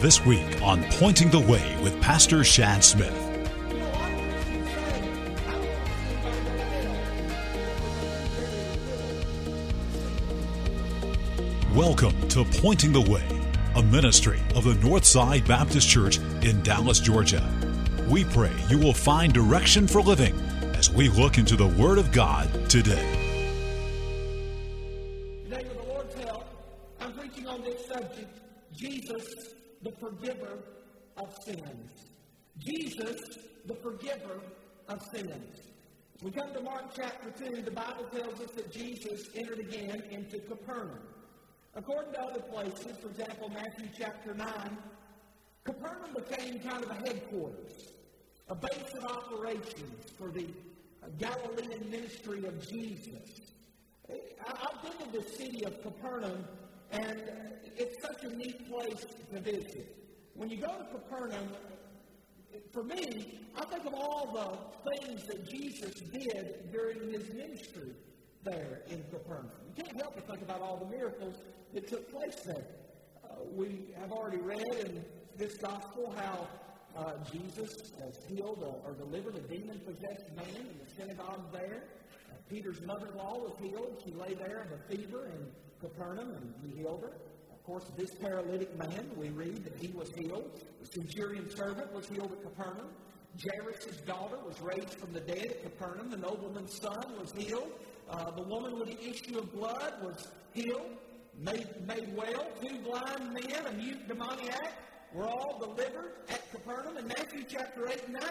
this week on Pointing the Way with Pastor Shad Smith. Welcome to Pointing the Way, a ministry of the Northside Baptist Church in Dallas, Georgia. We pray you will find direction for living as we look into the Word of God today. 2, the Bible tells us that Jesus entered again into Capernaum. According to other places, for example, Matthew chapter 9, Capernaum became kind of a headquarters, a base of operations for the Galilean ministry of Jesus. I've been to the city of Capernaum, and it's such a neat place to visit. When you go to Capernaum, for me, I think of all the things that Jesus did during his ministry there in Capernaum. You can't help but think about all the miracles that took place there. Uh, we have already read in this gospel how uh, Jesus has healed or delivered a demon possessed man in the synagogue there. Uh, Peter's mother in law was healed. She lay there with a fever in Capernaum, and he healed her. Course, this paralytic man, we read that he was healed. The centurion servant was healed at Capernaum. Jairus' daughter was raised from the dead at Capernaum. The nobleman's son was healed. Uh, the woman with the issue of blood was healed, made, made well. Two blind men, a mute demoniac, were all delivered at Capernaum. And Matthew chapter 8 and 9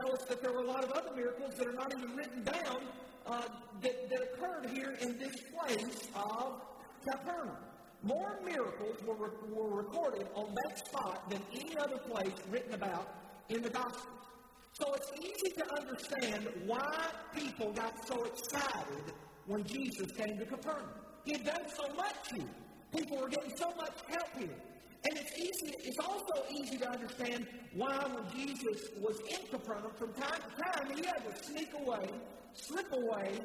tell us that there were a lot of other miracles that are not even written down uh, that, that occurred here in this place of Capernaum. More miracles were, re- were recorded on that spot than any other place written about in the Gospels. So it's easy to understand why people got so excited when Jesus came to Capernaum. He had done so much here. People were getting so much help here. And it's easy, it's also easy to understand why when Jesus was in Capernaum from time to time, he had to sneak away, slip away,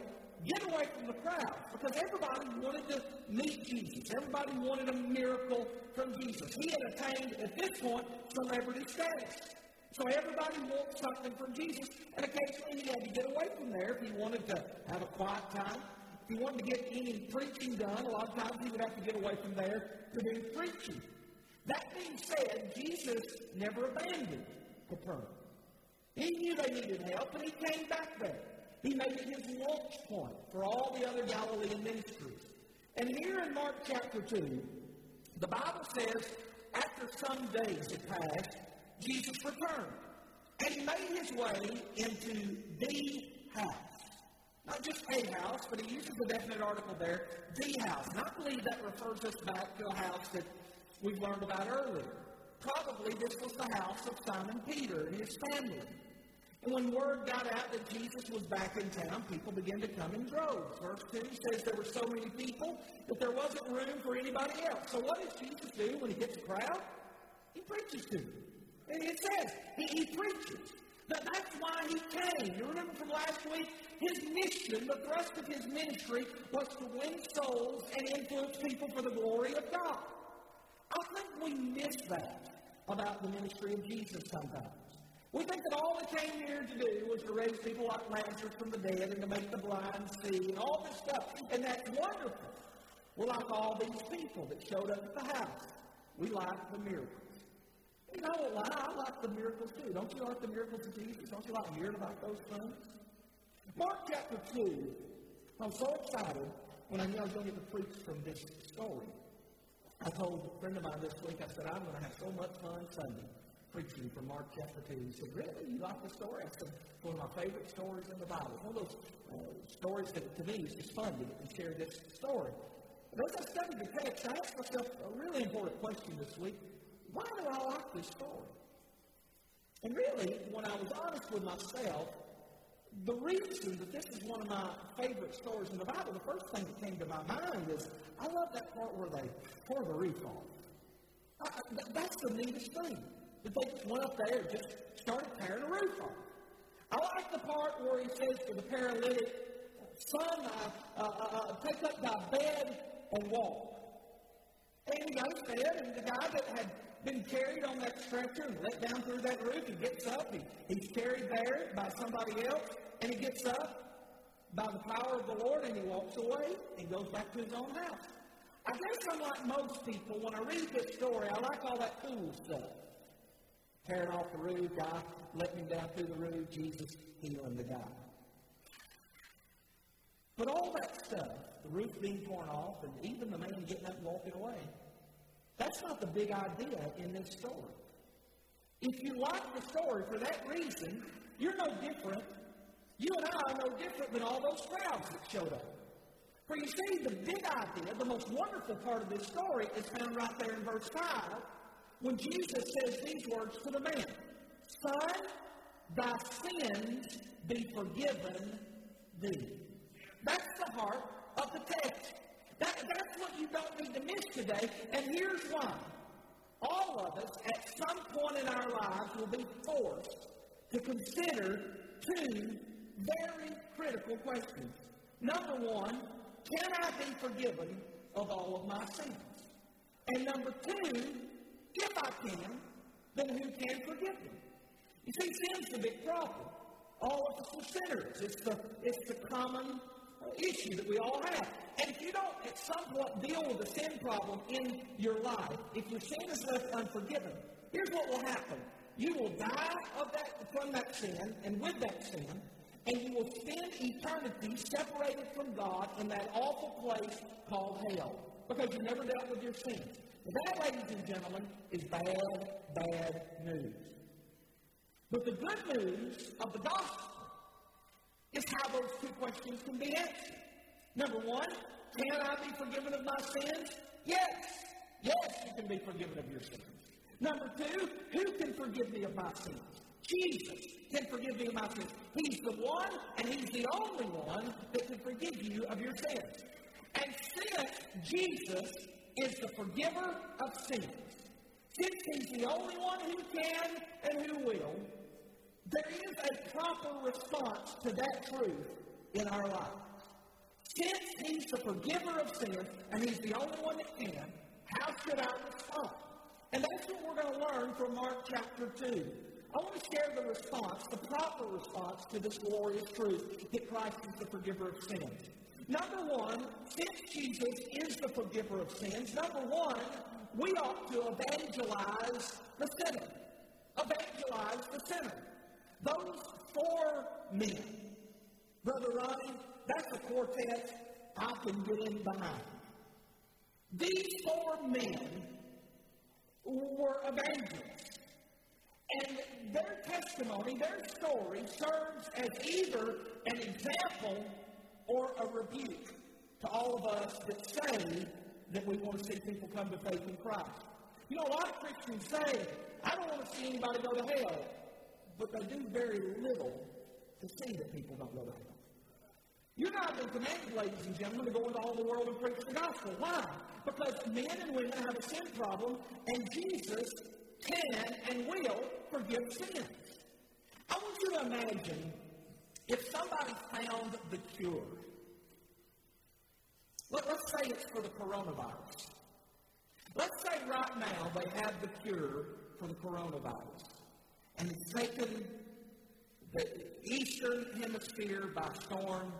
get away from the crowd. Because everybody wanted to meet Jesus. Everybody wanted a miracle from Jesus. He had attained, at this point, celebrity status. So everybody wants something from Jesus, and occasionally he had to get away from there if he wanted to have a quiet time. If he wanted to get any preaching done, a lot of times he would have to get away from there to do preaching. That being said, Jesus never abandoned Capernaum. He knew they needed help, and he came back there. He made it his launch point for all the other Galilean ministries. And here in Mark chapter 2, the Bible says, after some days had passed, Jesus returned. And he made his way into the house. Not just a house, but he uses a definite article there, the house. And I believe that refers us back to a house that we've learned about earlier. Probably this was the house of Simon Peter and his family. And when word got out that Jesus was back in town, people began to come in droves. Verse 2 says there were so many people that there wasn't room for anybody else. So what does Jesus do when he gets a crowd? He preaches to them. And it says, he, he preaches. That that's why he came. You remember from last week? His mission, the thrust of his ministry, was to win souls and influence people for the glory of God. I think we miss that about the ministry of Jesus sometimes. We think that all he came here to do was to raise people like Lazarus from the dead and to make the blind see and all this stuff. And that's wonderful. We're like all these people that showed up at the house. We like the miracles. You know what? I like the miracles too. Don't you like the miracles of Jesus? Don't you like hearing about those things? Mark chapter 2. I'm so excited when I knew I was going to get to preach from this story. I told a friend of mine this week, I said, I'm going to have so much fun Sunday preaching from Mark chapter 2. He said, Really? You like the story? It's one of my favorite stories in the Bible. One of those uh, stories that to me is just fun to share this story. But as I studied the text, I asked myself a really important question this week. Why do I like this story? And really, when I was honest with myself, the reason that this is one of my favorite stories in the Bible, the first thing that came to my mind is I love that part where they pour the roof off. I, that's the neatest thing. That they went up there and just started tearing the roof off. I like the part where he says to the paralytic, Son, uh, uh, uh, take up thy bed and walk. And he got his bed, and the guy that had been carried on that stretcher and let down through that roof. He gets up. He, he's carried there by somebody else, and he gets up by the power of the Lord, and he walks away and goes back to his own house. I guess unlike most people, when I read this story, I like all that cool stuff. Tearing off the roof, guy letting him down through the roof, Jesus healing the guy. But all that stuff, the roof being torn off, and even the man getting up and walking away, that's not the big idea in this story. If you like the story for that reason, you're no different. You and I are no different than all those crowds that showed up. For you see, the big idea, the most wonderful part of this story is found right there in verse 5 when Jesus says these words to the man Son, thy sins be forgiven thee. That's the heart of the text. That, that's what you don't need to miss today, and here's why. All of us, at some point in our lives, will be forced to consider two very critical questions. Number one, can I be forgiven of all of my sins? And number two, if I can, then who can forgive me? You see, sin's a big problem. All of us are sinners. It's the, it's the common issue that we all have. And if you don't at some point deal with the sin problem in your life, if your sin is left unforgiven, here's what will happen. You will die of that, from that sin and with that sin, and you will spend eternity separated from God in that awful place called hell because you never dealt with your sins. That, ladies and gentlemen, is bad, bad news. But the good news of the gospel is how those two questions can be answered. Number one, can I be forgiven of my sins? Yes. Yes, you can be forgiven of your sins. Number two, who can forgive me of my sins? Jesus can forgive me of my sins. He's the one, and He's the only one that can forgive you of your sins. And since Jesus is the forgiver of sins, since He's the only one who can and who will, there is a proper response to that truth in our lives. Since He's the forgiver of sins, and He's the only one that can, how should I respond? And that's what we're going to learn from Mark chapter 2. I want to share the response, the proper response to this glorious truth that Christ is the forgiver of sins. Number one, since Jesus is the forgiver of sins, number one, we ought to evangelize the sinner. Evangelize the sinner. Those four men, Brother Ronnie, that's a quartet I can get in behind. These four men were evangelists. And their testimony, their story, serves as either an example or a rebuke to all of us that say that we want to see people come to faith in Christ. You know, a lot of Christians say, I don't want to see anybody go to hell, but they do very little to see that people don't go to hell. You're not been commanded, ladies and gentlemen, to go into all the world and preach the gospel. Why? Because men and women have a sin problem, and Jesus can and will forgive sins. I want you to imagine if somebody found the cure. Let, us say it's for the coronavirus. Let's say right now they have the cure for the coronavirus. And it's taken the eastern hemisphere by storm.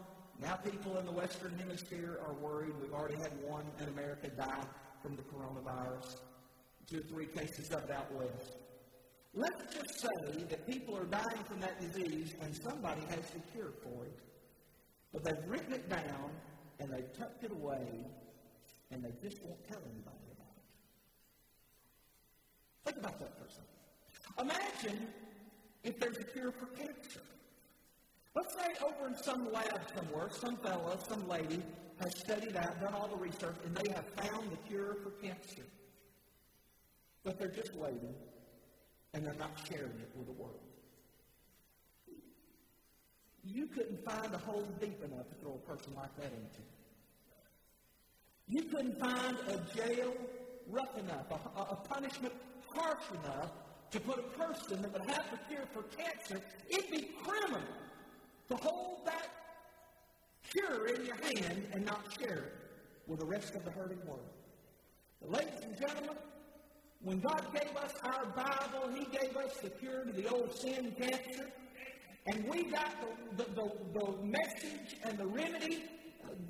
Now people in the western hemisphere are worried. We've already had one in America die from the coronavirus two or three cases of it out west. Let's just say that people are dying from that disease and somebody has the cure for it. But they've written it down and they've tucked it away and they just won't tell anybody about it. Think about that for a second. Imagine if there's a cure for cancer. Let's say over in some lab somewhere, some fellow, some lady has studied out, done all the research, and they have found the cure for cancer. But they're just waiting, and they're not sharing it with the world. You couldn't find a hole deep enough to throw a person like that into. You couldn't find a jail rough enough, a, a punishment harsh enough to put a person that would have the cure for cancer. It'd be criminal to hold that cure in your hand and not share it with the rest of the hurting world. But ladies and gentlemen, When God gave us our Bible, He gave us the cure to the old sin cancer. And we got the, the, the, the message and the remedy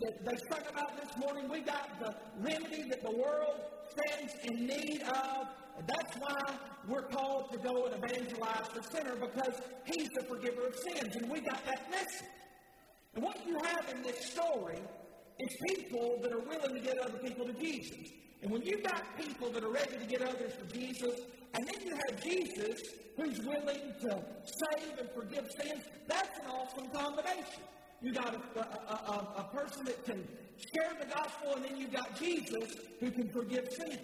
that they spoke about this morning. We got the remedy that the world stands in need of. That's why we're called to go and evangelize the sinner because He's the forgiver of sins. And we got that message. And what you have in this story is people that are willing to get other people to Jesus. And when you've got people that are ready to get others to Jesus, and then you have Jesus who's willing to save and forgive sins, that's an awesome combination. You got a, a, a, a person that can share the gospel, and then you got Jesus who can forgive sins.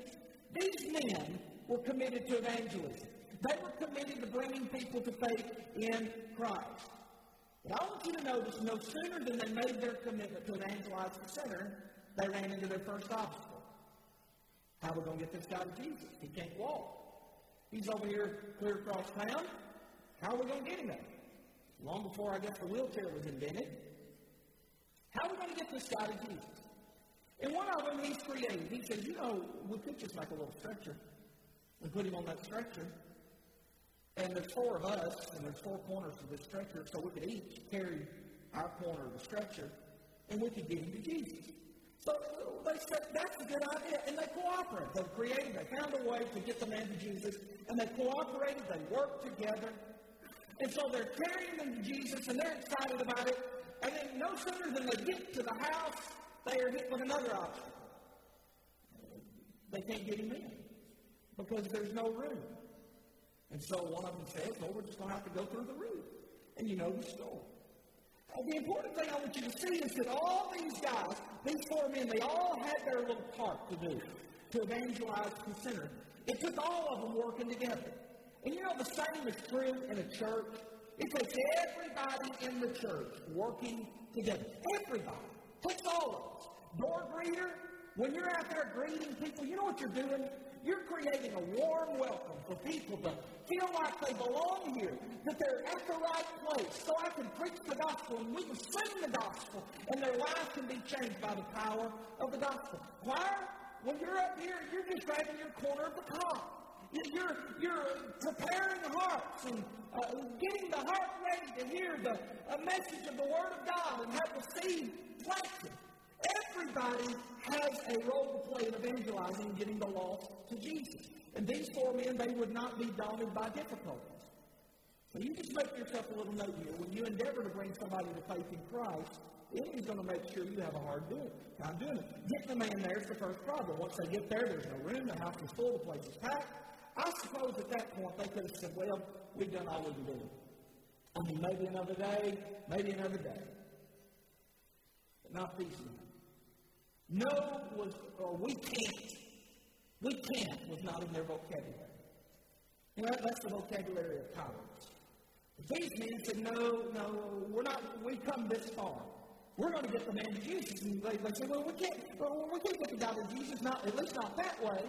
These men were committed to evangelism. They were committed to bringing people to faith in Christ. But I want you to notice no sooner than they made their commitment to evangelize the sinner, they ran into their first obstacle. How are we going to get this guy to Jesus? He can't walk. He's over here clear across town. How are we going to get him there? Long before, I guess, the wheelchair was invented. How are we going to get this guy to Jesus? And one of them he's created. He says, you know, we could just make a little stretcher and put him on that stretcher. And there's four of us, and there's four corners of the stretcher, so we could each carry our corner of the stretcher, and we could get him to Jesus. So they said, that's a good idea. And they cooperated. They created, they found a way to get the man to Jesus, and they cooperated, they worked together. And so they're carrying them to Jesus, and they're excited about it. And then no sooner than they get to the house, they are hit with another obstacle. They can't get him in because there's no room. And so one of them says, well, we're just going to have to go through the roof. And you know the story. Uh, the important thing I want you to see is that all these guys, these four men, they all had their little part to do to evangelize the sinner. It took all of them working together. And you know the same is true in a church. It takes everybody in the church working together. Everybody. It takes all of us. Door greeter, when you're out there greeting people, you know what you're doing? You're creating a warm welcome for people to feel like they belong here, that they're at the right place, so I can preach the gospel and we can sing the gospel, and their lives can be changed by the power of the gospel. Why? when you're up here, you're just grabbing your corner of the car. You're, you're preparing hearts and uh, getting the heart ready to hear the message of the Word of God and have the seed planted. Everybody has a role to play in evangelizing and getting the lost to Jesus. And these four men, they would not be daunted by difficulties. So you just make yourself a little note here. When you endeavor to bring somebody to faith in Christ, is going to make sure you have a hard doing I'm doing it. Getting the man there is the first problem. Once they get there, there's no room. The house is full. The place is packed. I suppose at that point they could have said, well, we've done all we can do. I mean, maybe another day, maybe another day. But not these men. No was, or we can't. We can't was not in their vocabulary. You know, that's the vocabulary of tolerance. These men said, no, no, we're not, we've come this far. We're going to get the man to Jesus. And they, they said, well, we can't, well, we can't get the guy to Jesus, not, at least not that way.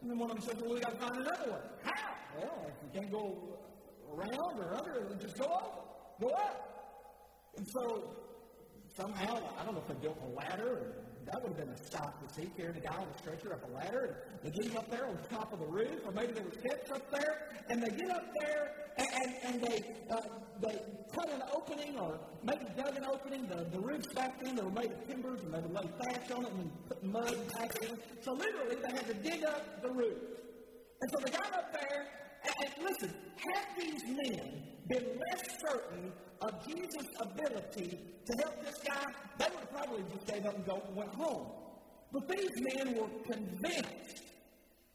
And then one of them said, well, we got to find another way. How? Well, if you can't go around or under, just go up. Go up. And so somehow, I don't know if they built a ladder or that would have been a sight to see, carrying a guy on a stretcher up a ladder, and they get him up there on top of the roof, or maybe there were steps up there, and they get up there, and, and, and they, uh, they cut an opening, or maybe dug an opening, the, the roofs back then, they were made of timbers, and they would lay thatch on it, and put mud back in So literally, they had to dig up the roof. And so they got up there, and, and listen, had these men been less certain of Jesus' ability to help this guy, would just gave up and go, went home. But these men were convinced,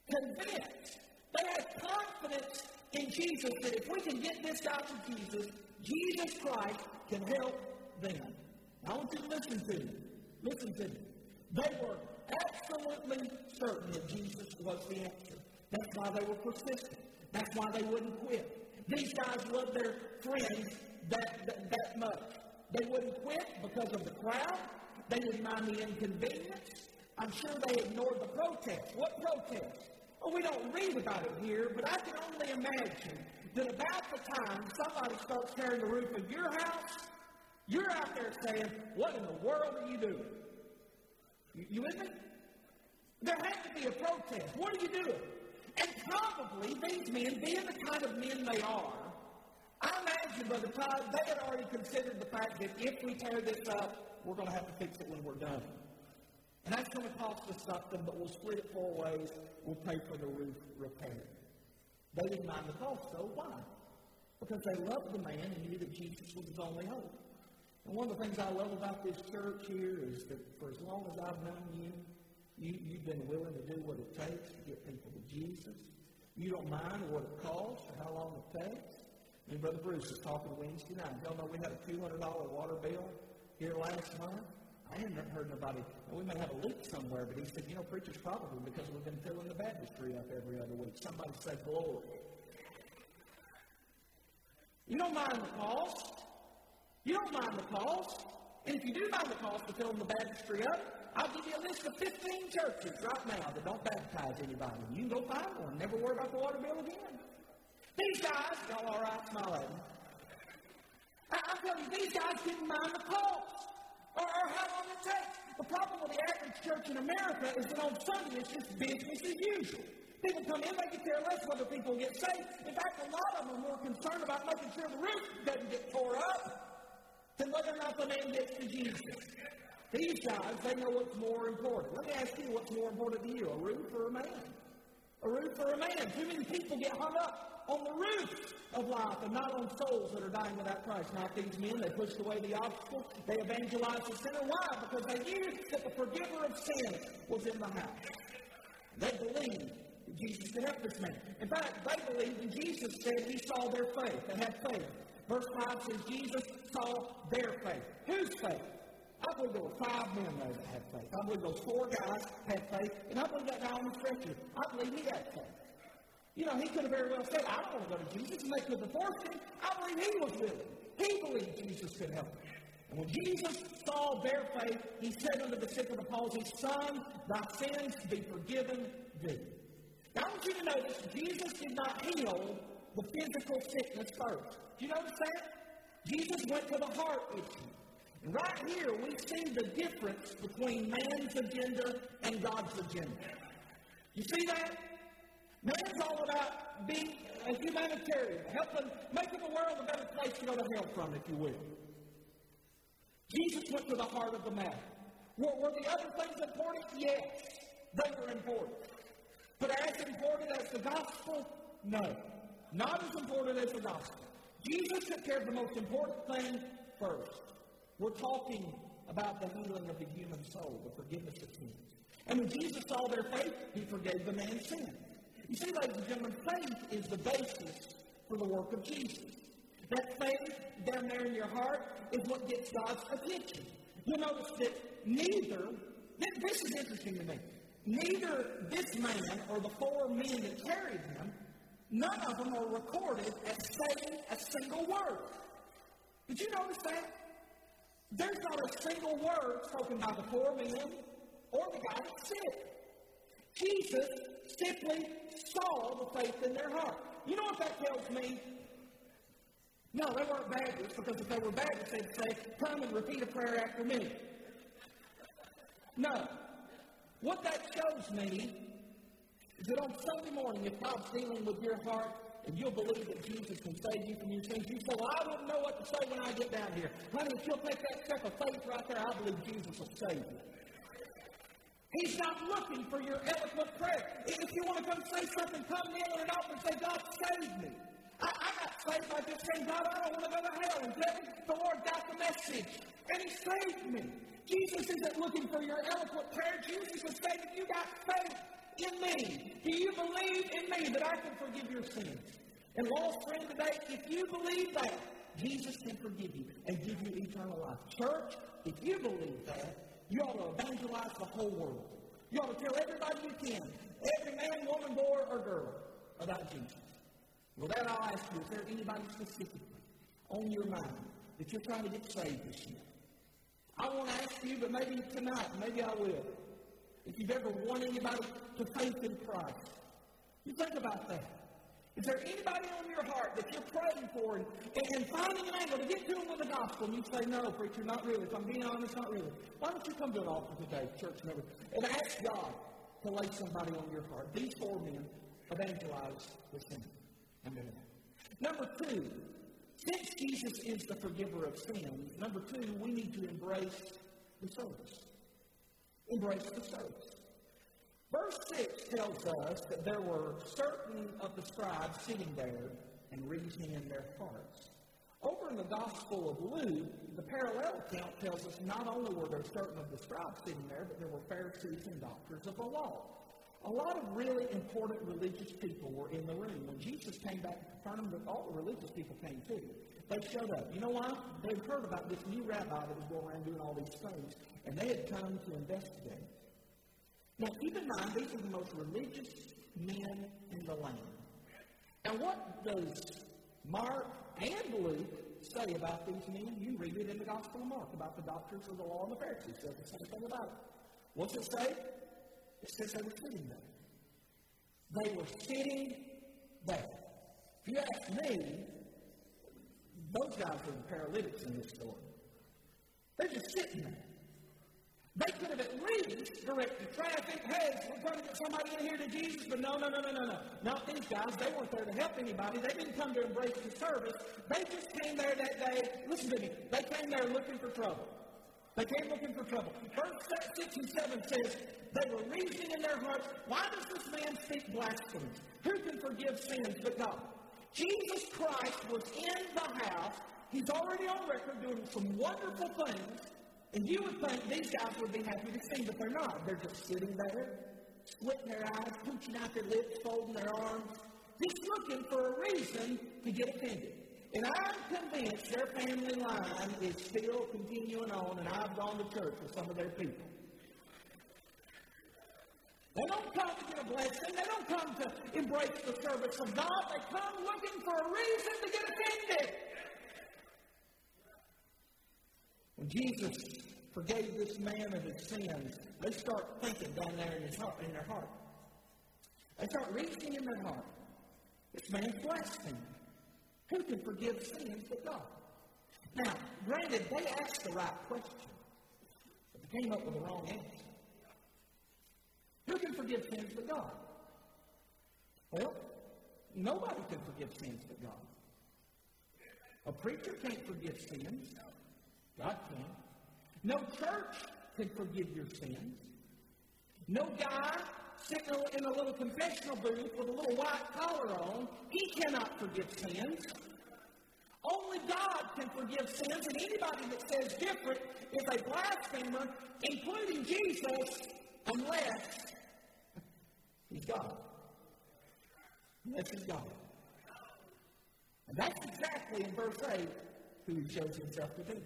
convinced. They had confidence in Jesus that if we can get this out to Jesus, Jesus Christ can help them. I want you to listen to me. Listen to me. They were absolutely certain that Jesus was the answer. That's why they were persistent. That's why they wouldn't quit. These guys loved their friends that, that, that much. They wouldn't quit because of the crowd. They didn't mind the inconvenience. I'm sure they ignored the protest. What protest? Well, we don't read about it here, but I can only imagine that about the time somebody starts tearing the roof of your house, you're out there saying, What in the world are you doing? You, you with me? There had to be a protest. What are you doing? And probably these men, being the kind of men they are, I imagine, Brother Todd, they had already considered the fact that if we tear this up, we're going to have to fix it when we're done. And that's going to cost us something, but we'll split it four ways. We'll pay for the roof repair. They didn't mind the cost, though. Why? Because they loved the man and knew that Jesus was his only hope. And one of the things I love about this church here is that for as long as I've known you, you, you've been willing to do what it takes to get people to Jesus. You don't mind what it costs or how long it takes. And Brother Bruce was talking Wednesday night. Y'all know we had a $200 water bill here last month. I hadn't heard nobody, we may have a leak somewhere, but he said, you know, preachers probably because we've been filling the baptistry up every other week. Somebody say glory. You don't mind the cost. You don't mind the cost. And if you do mind the cost of filling the baptistry up, I'll give you a list of 15 churches right now that don't baptize anybody. You can go find one. Never worry about the water bill again. These guys, y'all all right? Smile at me. I, I'm telling you, these guys didn't mind the cost or, or how long it takes. The problem with the average church in America is that on Sunday it's just business as usual. People come in, they can care less whether people get saved. In fact, a lot of them are more concerned about making sure the roof doesn't get tore up than whether or not the man gets to Jesus. These guys, they know what's more important. Let me ask you what's more important to you, a roof or a man? A roof for a man? Too many people get hung up on the roof of life and not on souls that are dying without Christ. Not these men. They pushed away the obstacle. They evangelized the sinner. Why? Because they knew that the forgiver of sin was in the house. They believed that Jesus could help this man. In fact, they believed when Jesus said he saw their faith. They had faith. Verse 5 says Jesus saw their faith. Whose faith? I believe there were five men there that had faith. I believe those four guys had faith, and I believe that guy on the stretcher. I believe he had faith. You know, he could have very well said, I don't want to go to Jesus, and they could have forced him. I believe he was willing. He believed Jesus could help him. And when Jesus saw their faith, he said unto the sick of the palsy, Son, thy sins be forgiven thee. Now I want you to notice, Jesus did not heal the physical sickness first. Do you notice that? Jesus went to the heart issue. Right here, we see the difference between man's agenda and God's agenda. You see that? Man's all about being a humanitarian, helping, making the world a better place to go to hell from, if you will. Jesus went to the heart of the matter. Were, were the other things important? Yes, they were important. But as important as the gospel? No. Not as important as the gospel. Jesus took care of the most important thing first. We're talking about the healing of the human soul, the forgiveness of sins. And when Jesus saw their faith, he forgave the man's sin. You see, ladies and gentlemen, faith is the basis for the work of Jesus. That faith down there in your heart is what gets God's attention. You'll notice that neither, this is interesting to me, neither this man or the four men that carried him, none of them are recorded as saying a single word. Did you notice that? There's not a single word spoken by the poor man or the guy that's sick. Jesus simply saw the faith in their heart. You know what that tells me? No, they weren't Baptists because if they were Baptists, they'd say, Come and repeat a prayer after me. No. What that shows me is that on Sunday morning, if God's dealing with your heart and you'll believe that Jesus can save you from your sins, you say, Well, I don't know what to say when I get down here. Honey, if you'll take that step of faith right there, I believe Jesus will save you. He's not looking for your eloquent prayer. If you want to come say something, come in on an altar and say, God, save me. I, I got saved by just saying, God, I don't want to go to hell. And then the Lord got the message, and He saved me. Jesus isn't looking for your eloquent prayer. Jesus is saying, you got faith in me, do you believe in me that I can forgive your sins? And lost friend today, if you believe that, Jesus can forgive you and give you eternal life. Church, if you believe that, you ought to evangelize the whole world. You ought to tell everybody you can, every man, woman, boy, or girl, about Jesus. Well, that I'll ask you, is there anybody specifically on your mind that you're trying to get saved this year? I won't ask you, but maybe tonight, maybe I will. If you've ever won anybody to faith in Christ, you think about that. Is there anybody on your heart that you're praying for and, and finding an angle to get to them with the gospel? And you say, no, preacher, not really. If I'm being honest, not really. Why don't you come to an altar today, church member, and ask God to lay somebody on your heart? These four men, evangelize the sinner. Number two, since Jesus is the forgiver of sins, number two, we need to embrace the service. Embrace the service. Verse 6 tells us that there were certain of the scribes sitting there and reasoning in their hearts. Over in the Gospel of Luke, the parallel account tells us not only were there certain of the scribes sitting there, but there were Pharisees and doctors of the law. A lot of really important religious people were in the room. When Jesus came back to Capernaum, all the religious people came too. They showed up. You know why? They'd heard about this new rabbi that was going around doing all these things, and they had come to investigate. Now, keep in mind, these are the most religious men in the land. Now, what does Mark and Luke say about these men? You read it in the Gospel of Mark about the doctors of the law and the Pharisees. Says the same thing about it. What's it say? Says they were sitting there. They were sitting there. If you ask me, those guys are the paralytics in this story. They're just sitting there. They could have at least directed traffic. Hey, we're trying to get somebody in here to Jesus, but no, no, no, no, no, no. Not these guys. They weren't there to help anybody. They didn't come to embrace the service. They just came there that day. Listen to me. They came there looking for trouble. They came looking for trouble. Verse 6 and 7 says, They were reasoning in their hearts, Why does this man speak blasphemies? Who can forgive sins but God? Jesus Christ was in the house. He's already on record doing some wonderful things. And you would think these guys would be happy to see, but they're not. They're just sitting there, squinting their eyes, pooching out their lips, folding their arms, just looking for a reason to get offended. And I'm convinced their family line is still continuing on, and I've gone to church with some of their people. They don't come to get a blessing. They don't come to embrace the service of God. They come looking for a reason to get offended. When Jesus forgave this man of his sins, they start thinking down there in, his heart, in their heart. They start reaching in their heart. This man's blaspheming. Who can forgive sins but God? Now, granted, they asked the right question, but they came up with the wrong answer. Who can forgive sins but God? Well, nobody can forgive sins but God. A preacher can't forgive sins. God can. No church can forgive your sins. No guy sitting in a little confessional booth with a little white collar on, he cannot forgive sins. Only God can forgive sins, and anybody that says different is a blasphemer, including Jesus, unless he's God. Unless he's God. And that's exactly in verse 8 who he shows himself to be.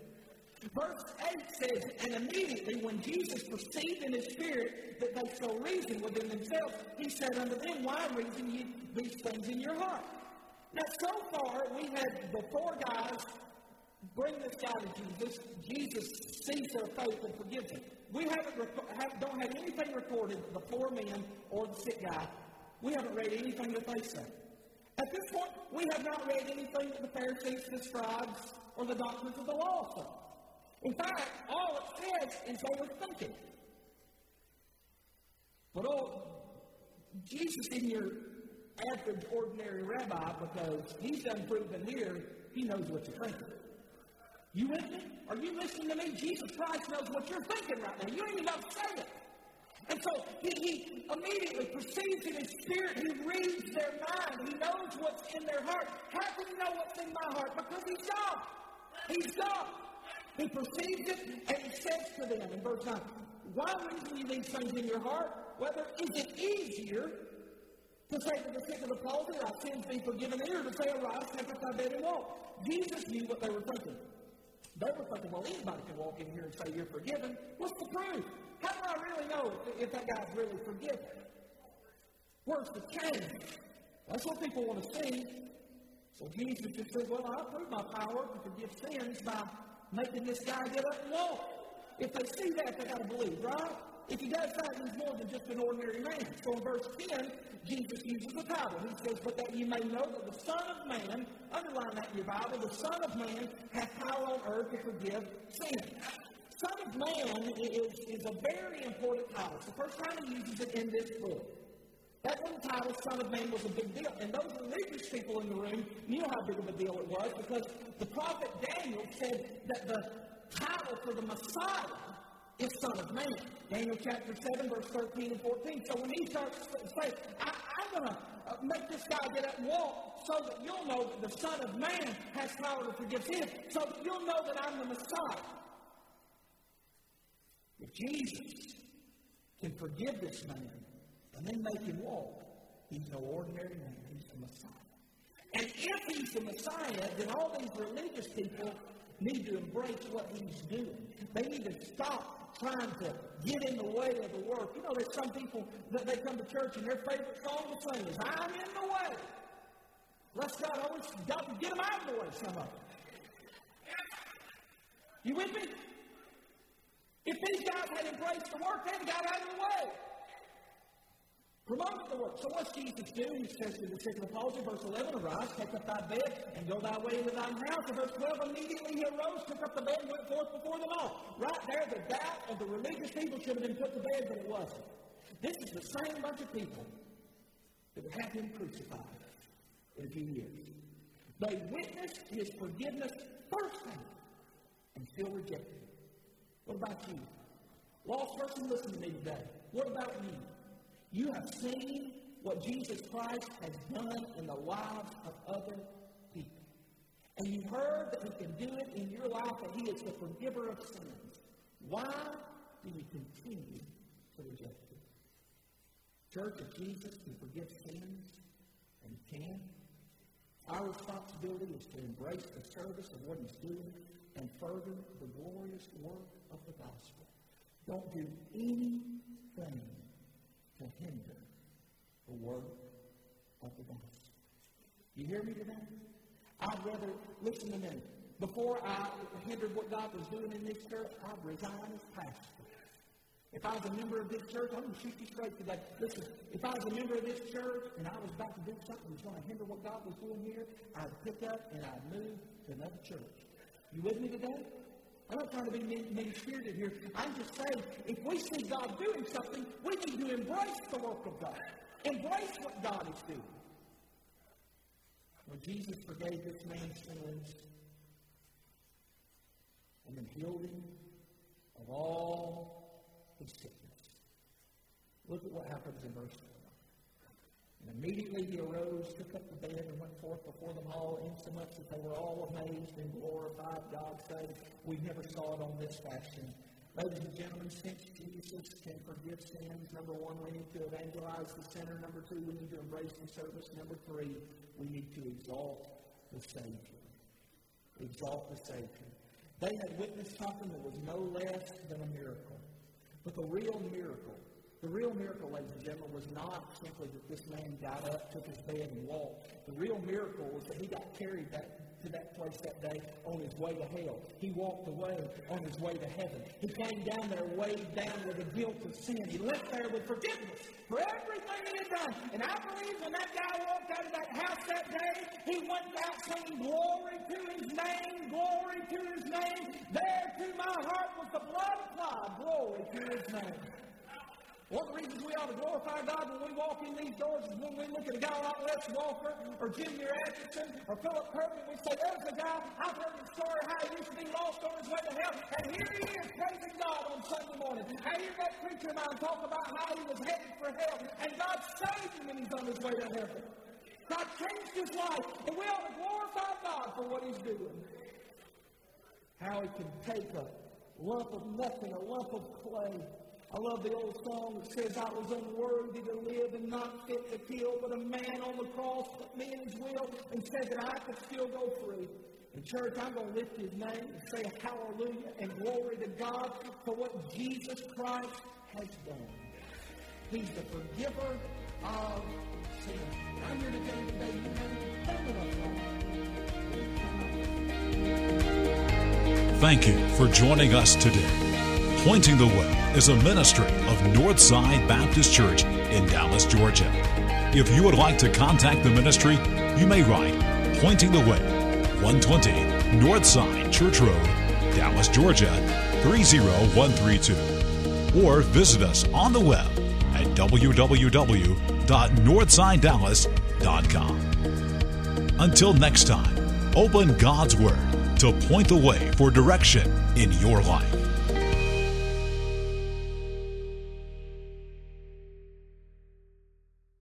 Verse 8 says, And immediately when Jesus perceived in his spirit that they so reasoned within themselves, he said unto them, Why reason ye these things in your heart? Now, so far, we had the four guys bring this guy to Jesus. Jesus sees their faith and forgives him. We haven't have, don't have anything recorded, of the four men or the sick guy. We haven't read anything that they say. At this point, we have not read anything that the Pharisees, the scribes, or the doctors of the law say. In fact, all it says is they were thinking. But oh, Jesus isn't your average, ordinary rabbi because he's done proven here he knows what you're thinking. You with me? Are you listening to me? Jesus Christ knows what you're thinking right now. You ain't even got to say it. And so he, he immediately perceives in his spirit, he reads their mind, he knows what's in their heart. How can he know what's in my heart? Because he's God. He's God. He perceives it and he says to them in verse 9, Why reason you these things in your heart? Whether is it easier to say to the sick of the palsy, Thy sins be forgiven thee, or to say, Arise, take up thy bed and walk? Jesus knew what they were thinking. They were thinking, well, anybody can walk in here and say you're forgiven. What's the proof? How do I really know if, if that guy's really forgiven? Where's the change? That's what people want to see. So Jesus just said, well, I prove my power to forgive sins by making this guy get up and walk. If they see that, they got to believe, right? If he does that, he's more than just an ordinary man. So in verse 10, Jesus uses a title. He says, But that you may know that the Son of Man, underline that in your Bible, the Son of Man hath power on earth to forgive sin. Son of Man is, is a very important title. It's the first time he uses it in this book. That title, Son of Man, was a big deal. And those religious people in the room knew how big of a deal it was because the prophet Daniel said that the title for the Messiah is Son of Man. Daniel chapter 7, verse 13 and 14. So when he starts saying, I, I'm going to make this guy get up and walk so that you'll know that the Son of Man has power to forgive sins, so that you'll know that I'm the Messiah. If Jesus can forgive this man and then make him walk, he's no ordinary man. He's the Messiah. And if he's the Messiah, then all these religious people need to embrace what he's doing. They need to stop trying to get in the way of the work. You know, there's some people that they come to church and their favorite song to sing is I'm in the way. Let's God always got to get them out of the way, some of them. You with me? If these guys had embraced the work, they'd have got out of the way. Promoted the work. So what's Jesus do? He says to the the palsy, verse 11, Arise, take up thy bed, and go thy way into thine house. And verse 12, immediately he arose, took up the bed, and went forth before them all. Right there, the doubt of the religious people should have been put to bed, but it wasn't. This is the same bunch of people that would have him crucified in a few years. They witnessed his forgiveness firsthand and still rejected him. What about you? Lost person, listen to me today. What about you? You have seen what Jesus Christ has done in the lives of other people. And you've heard that He can do it in your life, that He is the forgiver of sins. Why do you continue to reject Him? Church, of Jesus can forgive sins, and He can, our responsibility is to embrace the service of what He's doing and further the glorious work of the gospel. Don't do anything to hinder the work of the gospel. You hear me today? I'd rather, listen to me, before I hindered what God was doing in this church, I'd resign as pastor. If I was a member of this church, I'm going to shoot you straight today. Listen, if I was a member of this church and I was about to do something that was going to hinder what God was doing here, I'd pick up and I'd move to another church. You with me today? I'm not trying to be mean spirited here. I'm just saying, if we see God doing something, we need to embrace the work of God. Embrace what God is doing. When Jesus forgave this man's sins and then healed him of all his sickness, look at what happens in verse 4. And immediately he arose, took up the bed, and went forth before them all, insomuch that they were all amazed and glorified God, saying, We never saw it on this fashion. Ladies and gentlemen, since Jesus can forgive sins, number one, we need to evangelize the sinner. Number two, we need to embrace the service. Number three, we need to exalt the Savior. Exalt the Savior. They had witnessed something that was no less than a miracle. But the real miracle the real miracle, ladies and gentlemen, was not simply that this man got up, took his bed, and walked. The real miracle was that he got carried that, to that place that day on his way to hell. He walked away on his way to heaven. He came down there weighed down with the guilt of sin. He left there with forgiveness for everything he had done. And I believe when that guy walked out of that house that day, he went out saying, Glory to his name, glory to his name. There to my heart was the blood applied. Glory to his name. One of the reasons we ought to glorify God when we walk in these doors is when we look at a guy like Les Walker or Junior Atkinson or Philip Kirby, we say, there's a guy, I've heard his story, how he used to be lost on his way to hell, and here he is praising God on Sunday morning. I hear that preacher of mine talk about how he was headed for hell, and God saved him and he's on his way to heaven. God changed his life, and we ought to glorify God for what he's doing. How he can take a lump of nothing, a lump of clay, I love the old song that says, I was unworthy to live and not fit to kill, but a man on the cross put me in his will and said that I could still go free. And church, I'm going to lift his name and say hallelujah and glory to God for what Jesus Christ has done. He's the forgiver of sin. I'm here to tell you today, you Thank you for joining us today. Pointing the Way is a ministry of Northside Baptist Church in Dallas, Georgia. If you would like to contact the ministry, you may write Pointing the Way, 120 Northside Church Road, Dallas, Georgia 30132, or visit us on the web at www.northsidedallas.com. Until next time, open God's Word to point the way for direction in your life.